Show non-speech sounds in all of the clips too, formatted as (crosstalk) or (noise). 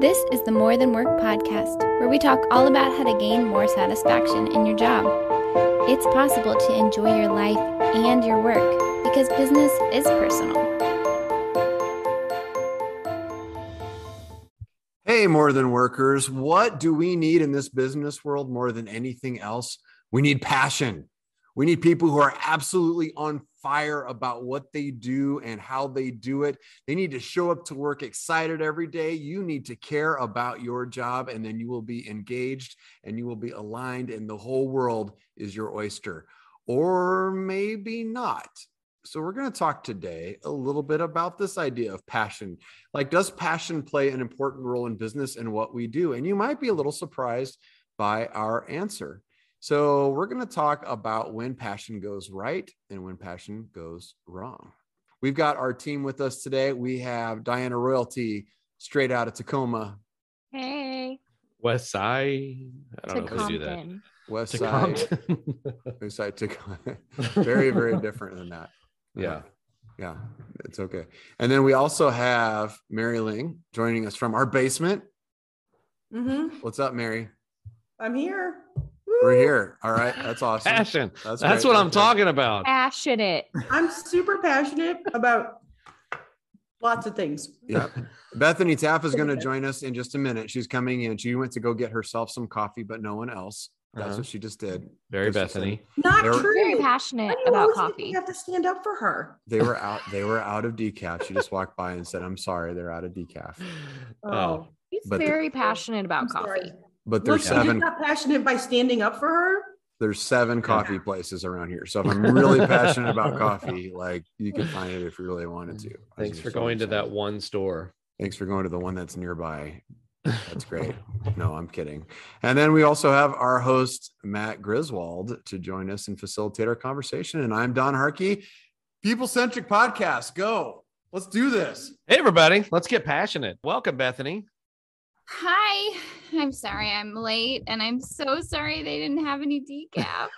This is the More Than Work podcast, where we talk all about how to gain more satisfaction in your job. It's possible to enjoy your life and your work because business is personal. Hey, more than workers, what do we need in this business world more than anything else? We need passion. We need people who are absolutely on fire about what they do and how they do it. They need to show up to work excited every day. You need to care about your job, and then you will be engaged and you will be aligned, and the whole world is your oyster. Or maybe not. So, we're going to talk today a little bit about this idea of passion. Like, does passion play an important role in business and what we do? And you might be a little surprised by our answer. So, we're going to talk about when passion goes right and when passion goes wrong. We've got our team with us today. We have Diana Royalty straight out of Tacoma. Hey. West Side. I don't To know if they do that. Compton. West To Side. Compton. West Side Tacoma. (laughs) very, very different than that. yeah. Yeah, it's okay. And then we also have Mary Ling joining us from our basement. Mm-hmm. What's up, Mary? I'm here. We're here. All right. That's (laughs) awesome. Passion. That's That's, great. what I'm That's great. talking about. Passionate. I'm super passionate about lots of things. Yeah. Bethany Taff is going to join us in just a minute. She's coming in. She went to go get herself some coffee, but no one else. That's Uh-huh. what she just did. Very That's what she Bethany. Not They're- true. Very passionate about coffee. You have to stand up for her. They were out. They were out of decaf. She just walked by and said, "I'm sorry, they're out of decaf." Oh, He's But the- very passionate about I'm coffee. sorry. But Look, there's you just seven. got passionate by standing up for her. There's seven coffee places around here. So if I'm really passionate about coffee, (laughs) like you can find it if you really wanted to. Mm, thanks for going to that one store. Thanks for going to the one that's nearby. That's great. (laughs) No, I'm kidding. And then we also have our host, Matt Griswold, to join us and facilitate our conversation. And I'm Don Harkey. People centric podcast. Go. Let's do this. Hey, everybody. Let's get passionate. Welcome, Bethany. Hi, I'm sorry I'm late, and I'm so sorry they didn't have any decaf.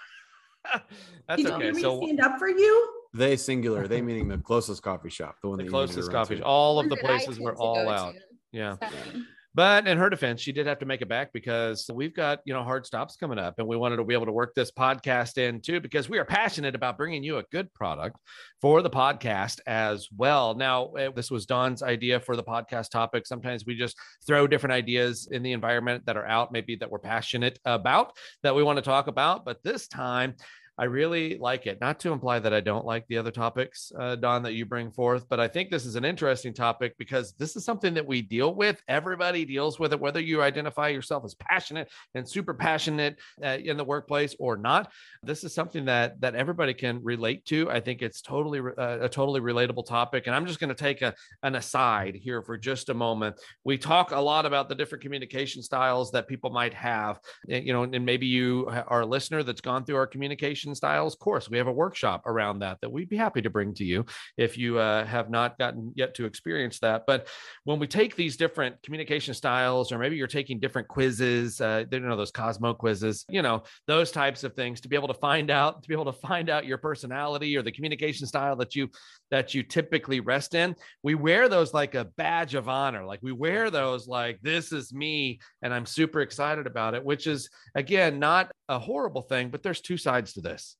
(laughs) That's Did you okay. hear me So, stand up for you? They singular, they meaning the closest coffee shop, the one the that you need to closest coffee, to. all of the One that I places were all out. to. Yeah. Seven. But in her defense, she did have to make it back because we've got, you know, hard stops coming up and we wanted to be able to work this podcast in too because we are passionate about bringing you a good product for the podcast as well. Now, eh, this was Don's idea for the podcast topic. Sometimes we just throw different ideas in the environment that are out, maybe that we're passionate about that we want to talk about. But this time, I really like it. Not to imply that I don't like the other topics, uh, Don, that you bring forth, but I think this is an interesting topic because this is something that we deal with. Everybody deals with it, whether you identify yourself as passionate and super passionate uh, in the workplace or not. This is something that that everybody can relate to. I think it's totally uh, a totally relatable topic. And I'm just going to take a, an aside here for just a moment. We talk a lot about the different communication styles that people might have eh, you know, and maybe you are a listener that's gone through our communication styles course. We have a workshop around that that we'd be happy to bring to you if you uh, have not gotten yet to experience that. But when we take these different communication styles, or maybe you're taking different quizzes, uh, you know, those Cosmo quizzes, you know, those types of things to be able to find out, to be able to find out your personality or the communication style that you that you typically rest in. We wear those like a badge of honor. Like we wear those like this is me, and I'm super excited about it, which is again not a horrible thing, but there's two sides to this.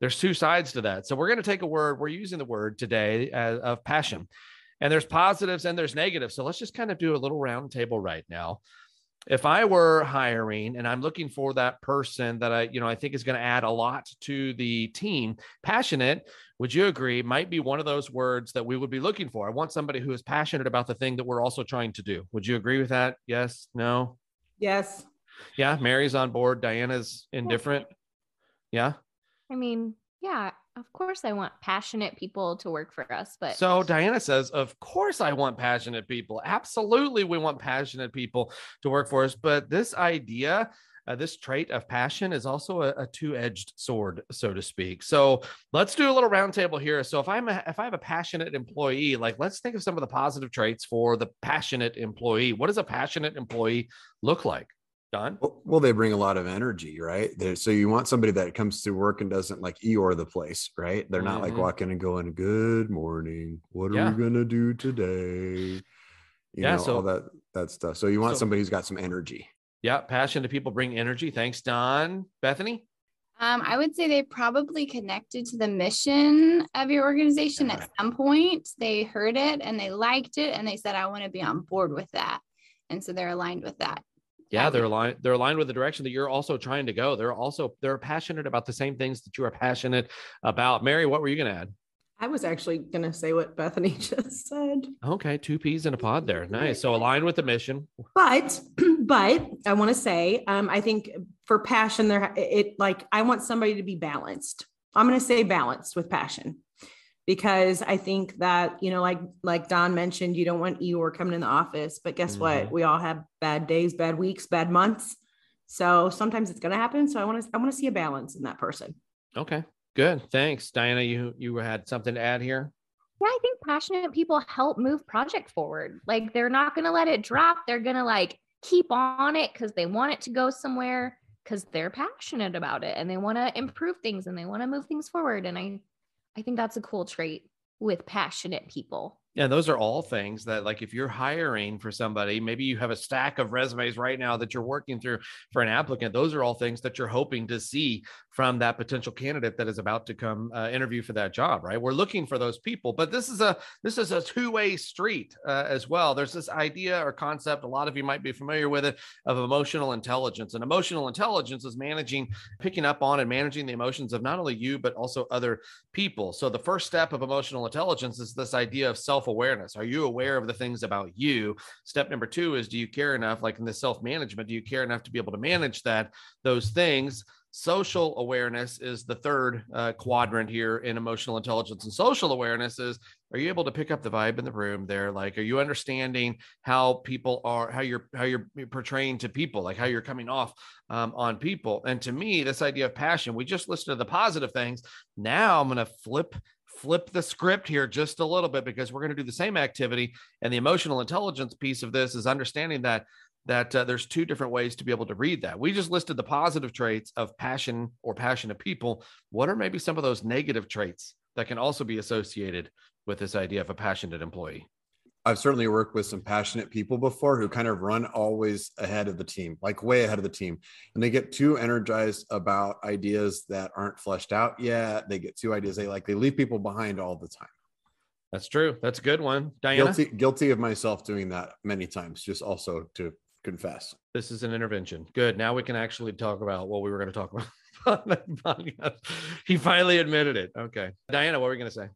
There's two sides to that. So we're going to take a word. We're using the word today uh, of passion, and there's positives and there's negatives. So let's just kind of do a little round table right now. If I were hiring and I'm looking for that person that I, you know, I think is going to add a lot to the team, passionate, would you agree, might be one of those words that we would be looking for? I want somebody who is passionate about the thing that we're also trying to do. Would you agree with that? Yes, no? Yes. Yeah, Mary's on board. Diana's indifferent. Yeah. I mean, yeah, of course I want passionate people to work for us, but So Diana says, Of course, I want passionate people. Absolutely, we want passionate people to work for us. But this idea, uh, this trait of passion is also a, a two-edged sword, so to speak. So let's do a little roundtable here. So if I'm a, if I have a passionate employee, like let's think of some of the positive traits for the passionate employee. What does a passionate employee look like? Don? Well, well, they bring a lot of energy, right? They're, so you want somebody that comes to work and doesn't like Eeyore the place, right? They're not like Mhm. walking and going, "Good morning. What are Yeah. we gonna do today?" you Yeah, know, so- all that that stuff. So you want so- somebody who's got some energy. Yeah, passionate people bring energy. Thanks, Don. Bethany. Um, I would say they probably connected to the mission of your organization Got at some point. They heard it and they liked it and they said, I want to be on board with that. And so they're aligned with that. Yeah, they're aligned. They're aligned with the direction that you're also trying to go. They're also they're passionate about the same things that you are passionate about. Mary, what were you going to add? I was actually gonna say what Bethany (laughs) just said. Okay, two peas in a pod there. Nice. So aligned with the mission. But (clears throat) but I want to say, um, I think for passion, there it like I want somebody to be balanced. I'm gonna say balanced with passion. Because I think that, you know, like like Don mentioned, you don't want Eeyore coming in the office, but guess Mhm. what? We all have bad days, bad weeks, bad months. So sometimes it's gonna happen. So I want to I want to see a balance in that person. Okay, good. Thanks, Diana. You you had something to add here. Yeah, I think passionate people help move project forward. Like they're not going to let it drop. They're going to like keep on it because they want it to go somewhere because they're passionate about it and they want to improve things and they want to move things forward. And I, I think that's a cool trait with passionate people. Yeah, those are all things that, like, if you're hiring for somebody, maybe you have a stack of resumes right now that you're working through for an applicant. Those are all things that you're hoping to see from that potential candidate that is about to come uh, interview for that job. Right? We're looking for those people, but this is a this is a two way street uh, as well. There's this idea or concept. A lot of you might be familiar with it of emotional intelligence, and emotional intelligence is managing, picking up on, and managing the emotions of not only you but also other people. So the first step of emotional intelligence is this idea of self-awareness. Are you aware of the things about you? Step number 2 is do you care enough like in the self-management, do you care enough to be able to manage that those things? Social awareness is the third uh, quadrant here in emotional intelligence and social awareness is are you able to pick up the vibe in the room there like are you understanding how people are how you're how you're portraying to people like how you're coming off um, on people and to me this idea of passion we just listened to the positive things now i'm going to flip flip the script here just a little bit because we're going to do the same activity. And the emotional intelligence piece of this is understanding that that uh, there's two different ways to be able to read that. We just listed the positive traits of passion or passionate people. What are maybe some of those negative traits that can also be associated with this idea of a passionate employee I've certainly worked with some passionate people before who kind of run always ahead of the team, like way ahead of the team. And they get too energized about ideas that aren't fleshed out yet. They get too ideas they like, they leave people behind all the time. that's true that's a good one diana Guilty, guilty of myself doing that many times, just also to confess. This is an intervention. Good. Now we can actually talk about what we were going to talk (laughs) about. on the podcast. he finally admitted it. Okay. Diana, what were you going to say?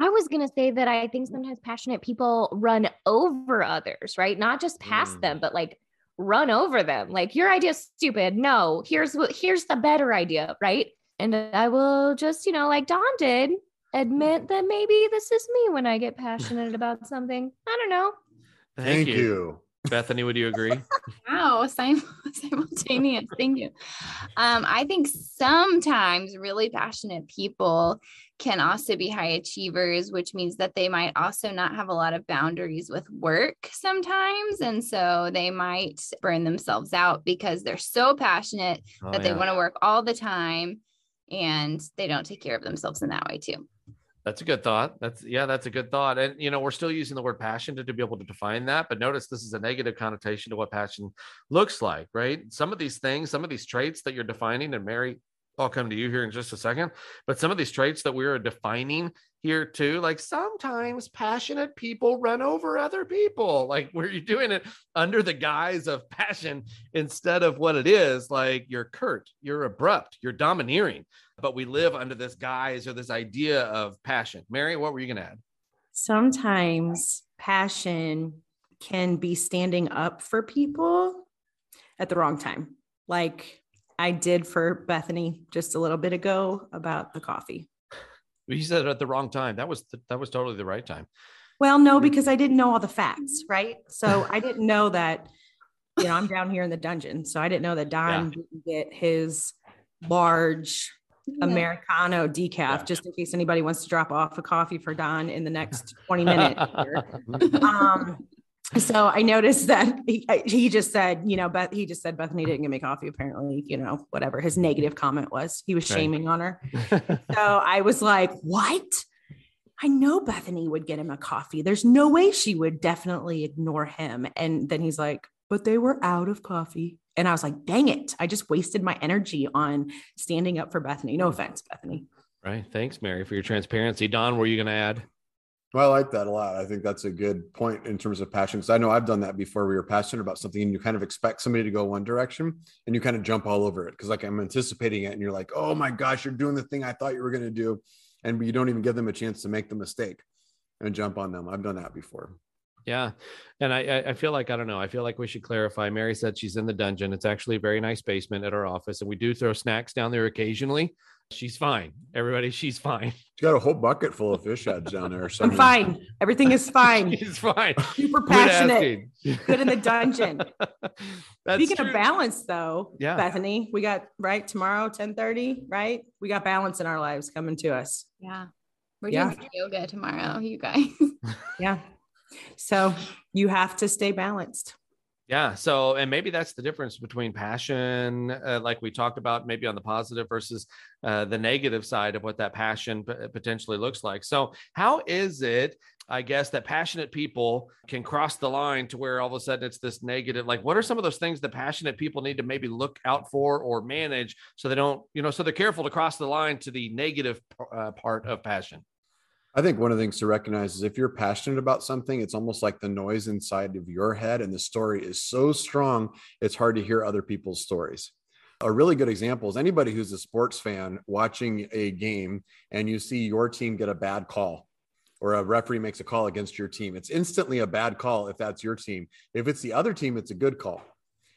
I was going to say that I think sometimes passionate people run over others, right? Not just past Mm. them, but like run over them. Like your idea's stupid. No, here's what here's the better idea, right? And I will just, you know, like Don did, admit that maybe this is me when I get (laughs) passionate about something. I don't know. Thank, you. Bethany, would you agree? (laughs) Wow, sim- (laughs) simultaneous. Thank you. Um, I think sometimes really passionate people can also be high achievers, which means that they might also not have a lot of boundaries with work sometimes. And so they might burn themselves out because they're so passionate Oh, that they want to work all the time and they don't take care of themselves in that way too. That's a good thought. That's yeah, that's a good thought. And you know, we're still using the word passion to, to be able to define that, but notice this is a negative connotation to what passion looks like, right? Some of these things, some of these traits that you're defining, and Mary, I'll come to you here in just a second. But some of these traits that we are defining here too, like sometimes passionate people run over other people. Like where you're doing it under the guise of passion instead of what it is, like you're curt, you're abrupt, you're domineering but we live under this guise or this idea of passion. Mary, what were you going to add? sometimes passion can be standing up for people at the wrong time, like I did for Bethany just a little bit ago about the coffee. You said it at the wrong time. That was that was totally the right time. Well, no, because I didn't know all the facts, right? So I didn't know that, you know, I'm down here in the dungeon. So I didn't know that Don didn't get his large Americano decaf, Yeah. just in case anybody wants to drop off a coffee for Don in the next 20 minutes. here. (laughs) um, (laughs) so I noticed that he, (laughs) he just said, you know, Beth, he just said Bethany didn't give me coffee. Apparently, you know, whatever his negative comment was, he was Right. shaming on her. (laughs) So I was like, what? I know Bethany would get him a coffee. There's no way she would definitely ignore him. And then he's like, but they were out of coffee. And I was like, dang it. I just wasted my energy on standing up for Bethany. No hmm. offense, Bethany. Right. Thanks, Mary, for your transparency. Don, were you going to add? Well, I like that a lot. I think that's a good point in terms of passion. Because I know I've done that before. We were passionate about something and you kind of expect somebody to go one direction and you kind of jump all over it. Because like I'm anticipating it and you're like, oh my gosh, you're doing the thing I thought you were going to do. And you don't even give them a chance to make the mistake and jump on them. I've done that before. Yeah. And I, I feel like, I don't know, I feel like we should clarify. Mary said she's in the dungeon. It's actually a very nice basement at our office. And we do throw snacks down there occasionally. She's fine. Everybody, she's fine. She's got a whole bucket full of fish heads down there. I'm fine. Everything is fine. (laughs) she's fine. Super passionate. Good in the dungeon. (laughs) Speaking true. of balance, though, Yeah. Bethany, we got right tomorrow, 10 30, right? We got balance in our lives coming to us. Yeah. We're Yeah. doing yoga tomorrow, you guys. (laughs) Yeah. So you have to stay balanced. Yeah. So, and maybe that's the difference between passion, uh, like we talked about, maybe on the positive versus uh, the negative side of what that passion p- potentially looks like. So, how is it, I guess, that passionate people can cross the line to where all of a sudden it's this negative? Like, what are some of those things that passionate people need to maybe look out for or manage so they don't, you know, so they're careful to cross the line to the negative uh, part of passion? I think one of the things to recognize is if you're passionate about something, it's almost like the noise inside of your head, and the story is so strong, it's hard to hear other people's stories. A really good example is anybody who's a sports fan watching a game and you see your team get a bad call or a referee makes a call against your team. It's instantly a bad call if that's your team. If it's the other team, it's a good call.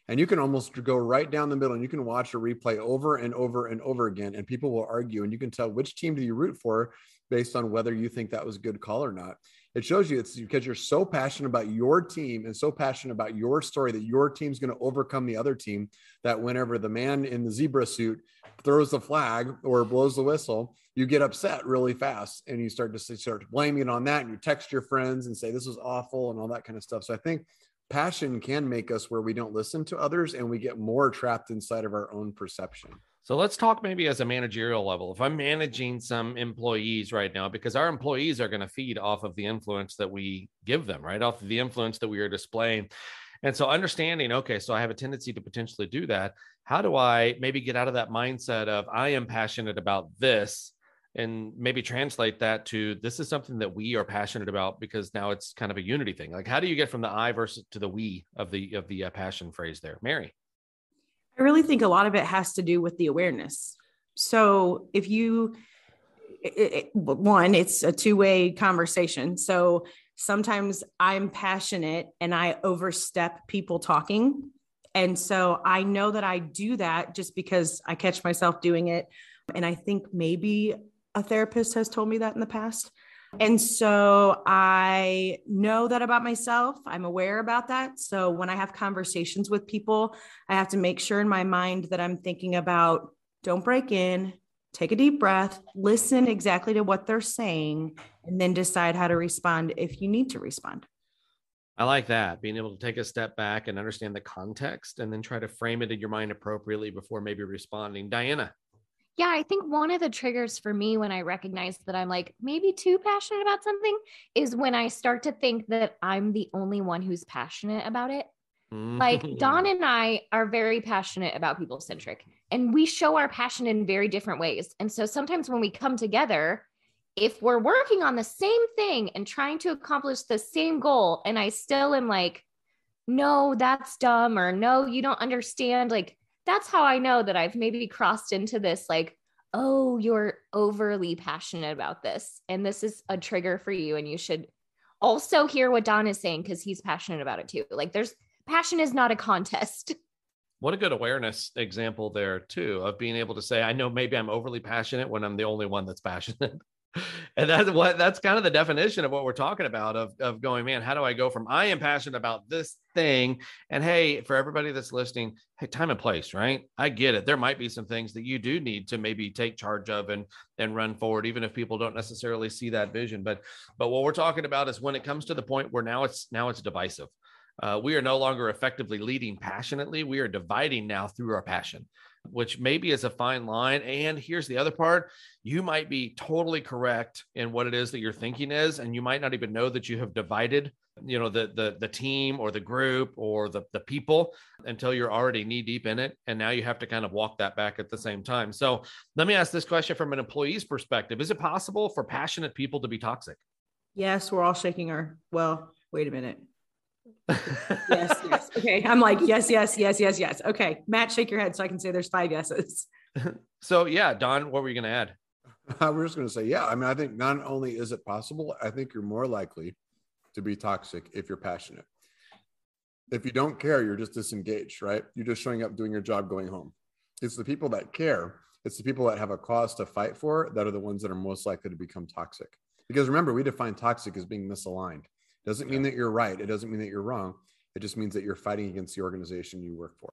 And you can almost go right down the middle and you can watch a replay over and over and over again, and people will argue, and you can tell which team do you root for based on whether you think that was a good call or not. It shows you it's because you're so passionate about your team and so passionate about your story that your team's going to overcome the other team. That whenever the man in the zebra suit throws the flag or blows the whistle, you get upset really fast and you start to start blaming on that. And you text your friends and say, This was awful and all that kind of stuff. So I think passion can make us where we don't listen to others and we get more trapped inside of our own perception. So let's talk maybe as a managerial level. If I'm managing some employees right now, because our employees are going to feed off of the influence that we give them, right? Off of the influence that we are displaying. And so understanding, okay, so I have a tendency to potentially do that. How do I maybe get out of that mindset of I am passionate about this and maybe translate that to this is something that we are passionate about because now it's kind of a unity thing. Like how do you get from the I versus to the we of the of the uh, passion phrase there? Mary. I really think a lot of it has to do with the awareness. So if you, it, it, one, it's a two way conversation. So sometimes I'm passionate and I overstep people talking. And so I know that I do that just because I catch myself doing it. And I think maybe a therapist has told me that in the past. And so I know that about myself. I'm aware about that. So when I have conversations with people, I have to make sure in my mind that I'm thinking about don't break in, take a deep breath, listen exactly to what they're saying, and then decide how to respond if you need to respond. I like that being able to take a step back and understand the context and then try to frame it in your mind appropriately before maybe responding. Diana. Yeah, I think one of the triggers for me when I recognize that I'm like maybe too passionate about something is when I start to think that I'm the only one who's passionate about it. Like Don mm. and I are very passionate about people centric and we show our passion in very different ways. And so sometimes when we come together, if we're working on the same thing and trying to accomplish the same goal, and I still am like, no, that's dumb, or no, you don't understand, like that's how I know that I've maybe crossed into this, like, oh, you're overly passionate about this. And this is a trigger for you. And you should also hear what Don is saying because he's passionate about it too. Like, there's passion is not a contest. (laughs) What a good awareness example there, too, of being able to say, I know maybe I'm overly passionate when I'm the only one that's passionate. (laughs) and that's what that's kind of the definition of what we're talking about of, of going, man, how do I go from I am passionate about this thing? And hey, for everybody that's listening, hey, time and place, right? I get it. There might be some things that you do need to maybe take charge of and and run forward, even if people don't necessarily see that vision. But but what we're talking about is when it comes to the point where now it's now it's divisive. Uh, we are no longer effectively leading passionately. We are dividing now through our passion. Which maybe is a fine line. And here's the other part you might be totally correct in what it is that you're thinking is, and you might not even know that you have divided you know the the the team or the group or the the people until you're already knee deep in it and now you have to kind of walk that back at the same time so let me ask this question from an employee's perspective is it possible for passionate people to be toxic Yes, we're all shaking our. Well, wait a minute. Yes, yes. (laughs) Okay. I'm like, yes, yes, yes, yes, yes. Okay. Matt, shake your head so I can say there's five yeses. (laughs) so yeah don what were you going to add (laughs) I was just going to say, yeah. I mean, I think not only is it possible, I think you're more likely to be toxic if you're passionate. If you don't care, you're just disengaged, right? You're just showing up, doing your job, going home. It's the people that care, it's the people that have a cause to fight for that are the ones that are most likely to become toxic. Because remember, we define toxic as being misaligned. Doesn't mean that you're right. It doesn't mean that you're wrong. It just means that you're fighting against the organization you work for.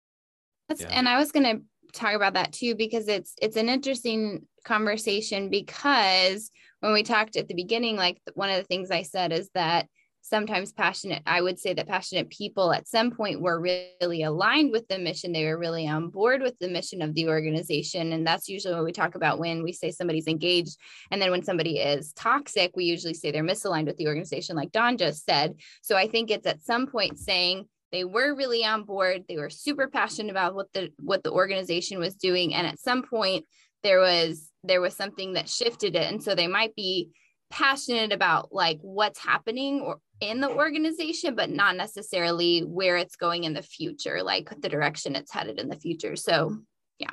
That's, Yeah. And I was going to talk about that too because it's it's an interesting conversation because when we talked at the beginning, like one of the things I said is that sometimes passionate, I would say that passionate people at some point were really aligned with the mission. They were really on board with the mission of the organization. And that's usually what we talk about when we say somebody's engaged. And then when somebody is toxic, we usually say they're misaligned with the organization, like Don just said. So I think it's at some point saying, they were really on board they were super passionate about what the what the organization was doing and at some point there was there was something that shifted it and so they might be passionate about like what's happening or in the organization but not necessarily where it's going in the future like the direction it's headed in the future so Yeah,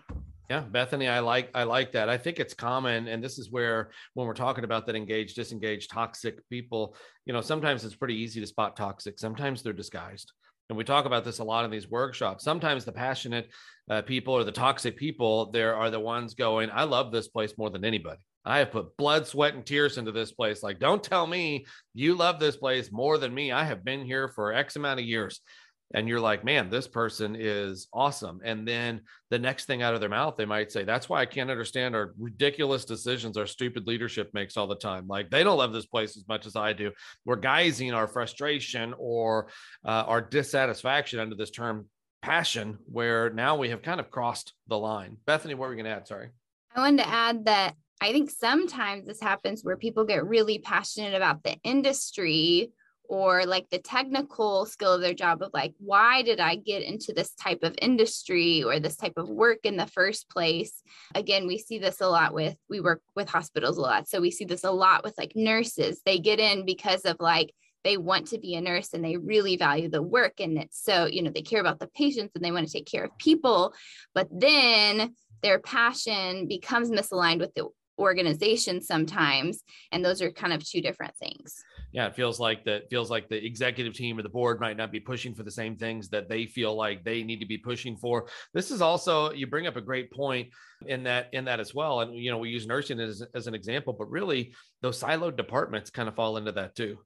Yeah, Bethany, I like I like that. I think it's common, and this is where when we're talking about that engaged, disengaged, toxic people, you know, sometimes it's pretty easy to spot toxic. Sometimes they're disguised, and we talk about this a lot in these workshops. Sometimes the passionate uh, people or the toxic people, there are the ones going, "I love this place more than anybody. I have put blood, sweat, and tears into this place. Like, don't tell me you love this place more than me. I have been here for X amount of years." And you're like, man, this person is awesome. And then the next thing out of their mouth, they might say, That's why I can't understand our ridiculous decisions our stupid leadership makes all the time. Like they don't love this place as much as I do. We're guising our frustration or uh, our dissatisfaction under this term passion, where now we have kind of crossed the line. Bethany, what were we going to add? Sorry. I wanted to add that I think sometimes this happens where people get really passionate about the industry or like the technical skill of their job of like, why did I get into this type of industry or this type of work in the first place? Again, we see this a lot with, we work with hospitals a lot. So we see this a lot with like nurses. They get in because of like, they want to be a nurse and they really value the work and it's so you know they care about the patients and they want to take care of people but then their passion becomes misaligned with the organization sometimes and those are kind of two different things yeah, it feels like that feels like the executive team or the board might not be pushing for the same things that they feel like they need to be pushing for. This is also you bring up a great point in that in that as well. And you know, we use nursing as, as an example, but really those siloed departments kind of fall into that too.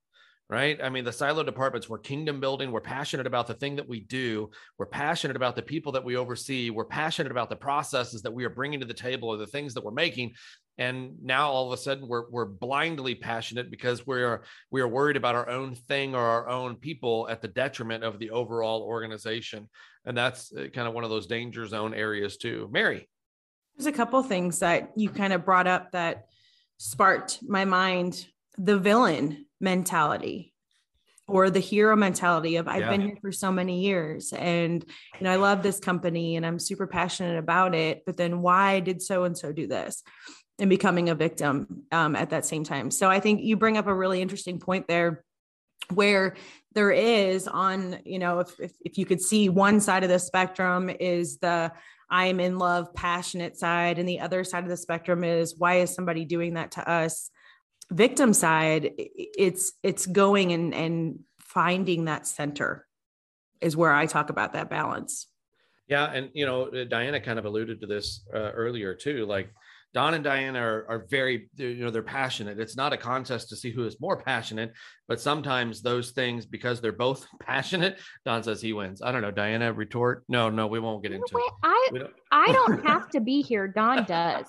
Right. I mean, the silo departments, we're kingdom building. We're passionate about the thing that we do. We're passionate about the people that we oversee. We're passionate about the processes that we are bringing to the table or the things that we're making and now all of a sudden we're we're blindly passionate because we are we are worried about our own thing or our own people at the detriment of the overall organization and that's uh, kind of one of those danger zone areas too mary There's a couple things that you kind of brought up that sparked my mind. The villain mentality or the hero mentality of I've Yeah. been here for so many years and you know I love this company and I'm super passionate about it, but then why did so and so do this? And becoming a victim um, at that same time. So I think you bring up a really interesting point there where there is on you know if, if if you could see one side of the spectrum is the i'm in love passionate side and the other side of the spectrum is why is somebody doing that to us victim side it's it's going and and finding that center is where i talk about that balance yeah and you know diana kind of alluded to this uh, earlier too like don and diana are, are very you know they're passionate it's not a contest to see who is more passionate but sometimes those things because they're both (laughs) passionate don says he wins i don't know diana retort no no we won't get into it (laughs) I don't I (laughs) don't have to be here. Don does.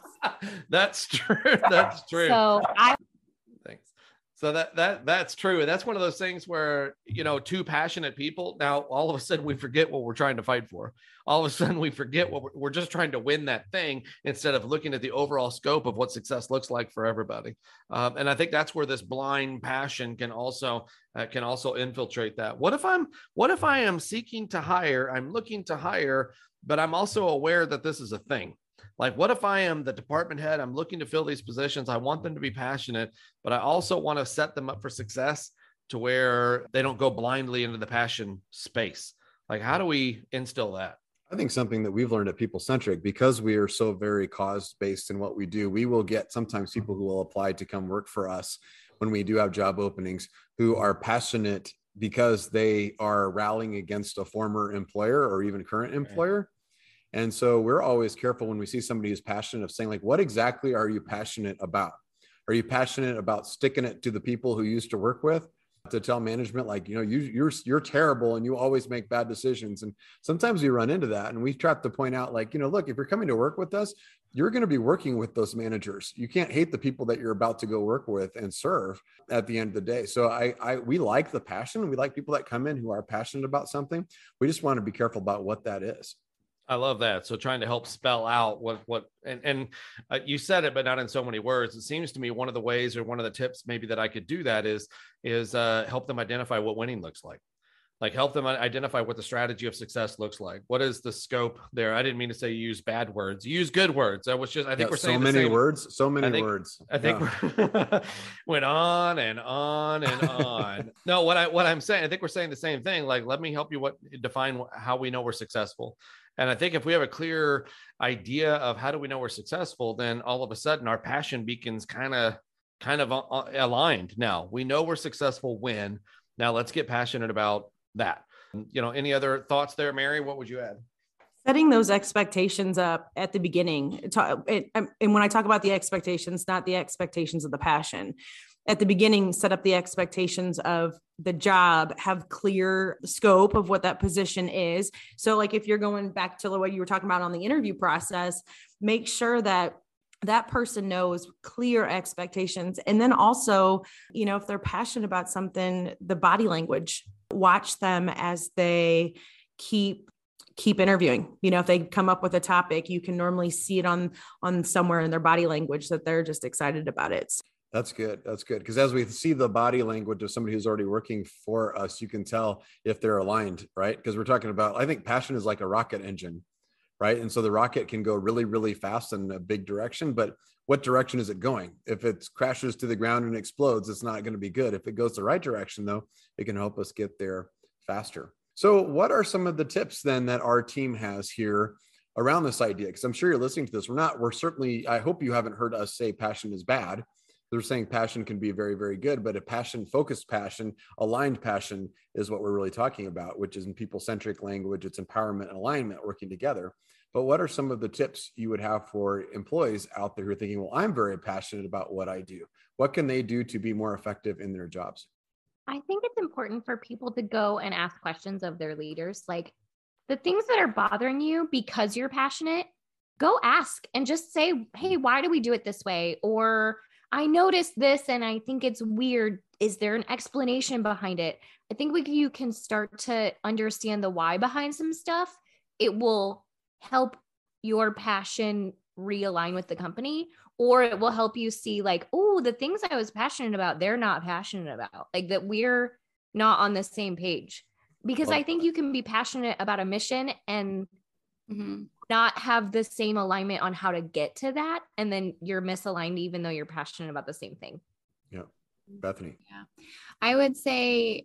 That's true. That's true. So I. So that that that's true, and that's one of those things where you know two passionate people. Now all of a sudden we forget what we're trying to fight for. All of a sudden we forget what we're, we're just trying to win that thing instead of looking at the overall scope of what success looks like for everybody. Um, and I think that's where this blind passion can also uh, can also infiltrate that. What if I'm what if I am seeking to hire? I'm looking to hire, but I'm also aware that this is a thing like, what if I am the department head? I'm looking to fill these positions. I want them to be passionate, but I also want to set them up for success to where they don't go blindly into the passion space. Like, how do we instill that? I think something that we've learned at People Centric, because we are so very cause based in what we do, we will get sometimes people who will apply to come work for us when we do have job openings who are passionate because they are rallying against a former employer or even current employer. And so we're always careful when we see somebody who's passionate of saying, like, what exactly are you passionate about? Are you passionate about sticking it to the people who used to work with? To tell management, like, you know, you, you're you're terrible and you always make bad decisions. And sometimes we run into that. And we try to point out, like, you know, look, if you're coming to work with us, you're going to be working with those managers. You can't hate the people that you're about to go work with and serve at the end of the day. So I, I we like the passion. We like people that come in who are passionate about something. We just want to be careful about what that is. I love that. So trying to help spell out what what and and uh, you said it, but not in so many words. It seems to me one of the ways or one of the tips maybe that I could do that is is uh, help them identify what winning looks like. Like help them identify what the strategy of success looks like. What is the scope there? I didn't mean to say use bad words. Use good words. I was just. I think yeah, we're saying so many same. words. So many I think, words. I think yeah. (laughs) went on and on and on. (laughs) no, what I what I'm saying, I think we're saying the same thing. Like, let me help you. What define how we know we're successful. And I think if we have a clear idea of how do we know we're successful, then all of a sudden our passion beacons kind of kind of uh, uh, aligned. Now we know we're successful when. Now let's get passionate about that. You know, any other thoughts there, Mary? What would you add? Setting those expectations up at the beginning. And when I talk about the expectations, not the expectations of the passion, at the beginning set up the expectations of the job have clear scope of what that position is. So like if you're going back to what you were talking about on the interview process make sure that that person knows clear expectations. And then also you know if they're passionate about something the body language watch them as they keep keep interviewing. You know if they come up with a topic you can normally see it on on somewhere in their body language that they're just excited about it that's good. That's good. Because as we see the body language of somebody who's already working for us, you can tell if they're aligned, right? Because we're talking about, I think passion is like a rocket engine, right? And so the rocket can go really, really fast in a big direction, but what direction is it going? If it crashes to the ground and explodes, it's not going to be good. If it goes the right direction, though, it can help us get there faster. So, what are some of the tips then that our team has here around this idea? Because I'm sure you're listening to this. We're not, we're certainly, I hope you haven't heard us say passion is bad they're saying passion can be very very good but a passion focused passion aligned passion is what we're really talking about which is in people centric language it's empowerment and alignment working together. But what are some of the tips you would have for employees out there who are thinking well i'm very passionate about what i do. What can they do to be more effective in their jobs? I think it's important for people to go and ask questions of their leaders. Like the things that are bothering you because you're passionate go ask and just say hey why do we do it this way? Or I noticed this and I think it's weird. Is there an explanation behind it? I think we, you can start to understand the why behind some stuff. It will help your passion realign with the company, or it will help you see, like, oh, the things I was passionate about, they're not passionate about, like that we're not on the same page. Because well, I think you can be passionate about a mission and mm-hmm not have the same alignment on how to get to that and then you're misaligned even though you're passionate about the same thing yeah bethany yeah i would say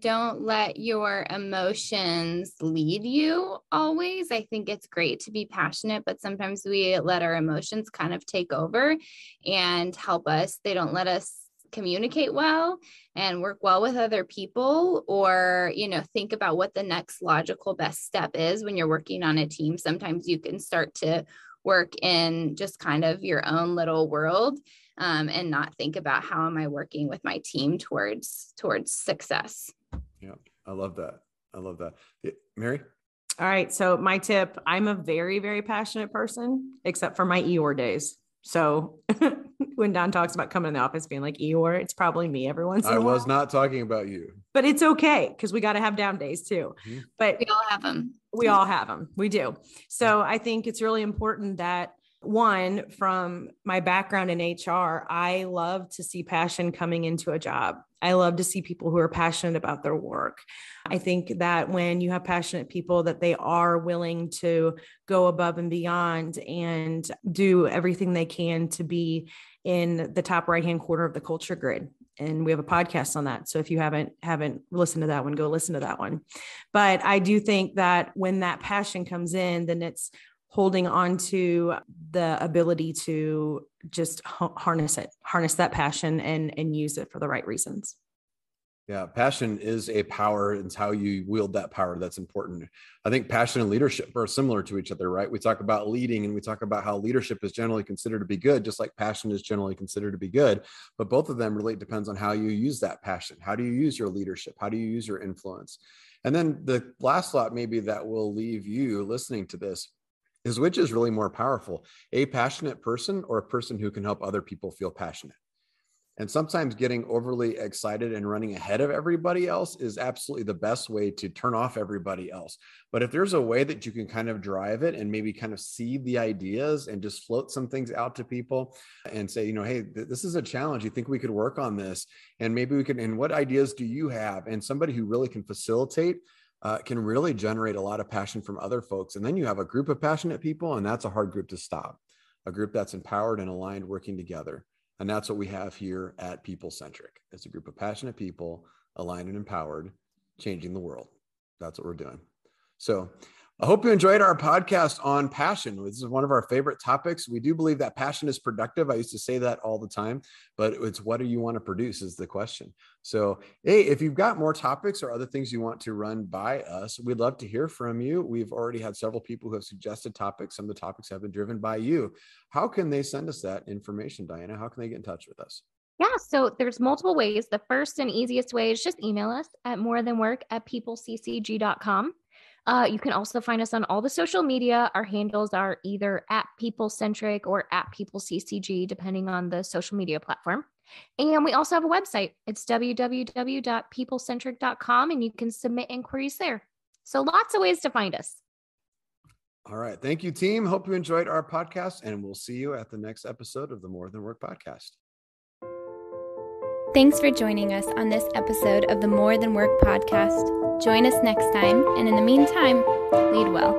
don't let your emotions lead you always. I think it's great to be passionate, but sometimes we let our emotions kind of take over and help us. They don't let us communicate well and work well with other people or you know think about what the next logical best step is when you're working on a team. Sometimes you can start to work in just kind of your own little world um, and not think about how am i working with my team towards towards success. Yeah i love that. I love that. Mary? All right so my tip i'm a very very passionate person except for my eeyore days so (laughs) when Don talks about coming in the office being like Eeyore, it's probably me every once in I a while. I was not talking about you. but it's okay because we got to have down days too. Mhm. But We all have them. we all have them. We do. So I think it's really important that one, from my background in HR, I love to see passion coming into a job. I love to see people who are passionate about their work. I think that when you have passionate people that they are willing to go above and beyond and do everything they can to be in the top right hand corner of the culture grid and we have a podcast on that so if you haven't haven't listened to that one go listen to that one but i do think that when that passion comes in then it's holding on to the ability to just harness it harness that passion and and use it for the right reasons Yeah, passion is a power. It's how you wield that power that's important. I think passion and leadership are similar to each other, right? We talk about leading and we talk about how leadership is generally considered to be good, just like passion is generally considered to be good. But both of them really depends on how you use that passion. How do you use your leadership? How do you use your influence? And then the last thought, maybe that will leave you listening to this is which is really more powerful, a passionate person or a person who can help other people feel passionate? And sometimes getting overly excited and running ahead of everybody else is absolutely the best way to turn off everybody else. But if there's a way that you can kind of drive it and maybe kind of seed the ideas and just float some things out to people and say, you know, hey, th- this is a challenge. You think we could work on this? And maybe we can, and what ideas do you have? And somebody who really can facilitate uh, can really generate a lot of passion from other folks. And then you have a group of passionate people, and that's a hard group to stop, a group that's empowered and aligned working together. And that's what we have here at People Centric. It's a group of passionate people, aligned and empowered, changing the world. That's what we're doing. So I hope you enjoyed our podcast on passion. This is one of our favorite topics. We do believe that passion is productive. I used to say that all the time, but it's what do you want to produce is the question. So, hey, if you've got more topics or other things you want to run by us, we'd love to hear from you. We've already had several people who have suggested topics. Some of the topics have been driven by you. How can they send us that information, Diana? How can they get in touch with us? Yeah, so there's multiple ways. The first and easiest way is just email us at more than work at peopleccg.com. Uh, you can also find us on all the social media. Our handles are either at peoplecentric or at peopleccg, depending on the social media platform. And we also have a website. It's www.peoplecentric.com, and you can submit inquiries there. So lots of ways to find us. All right. Thank you, team. Hope you enjoyed our podcast, and we'll see you at the next episode of the More Than Work podcast. Thanks for joining us on this episode of the More Than Work podcast. Join us next time, and in the meantime, lead well.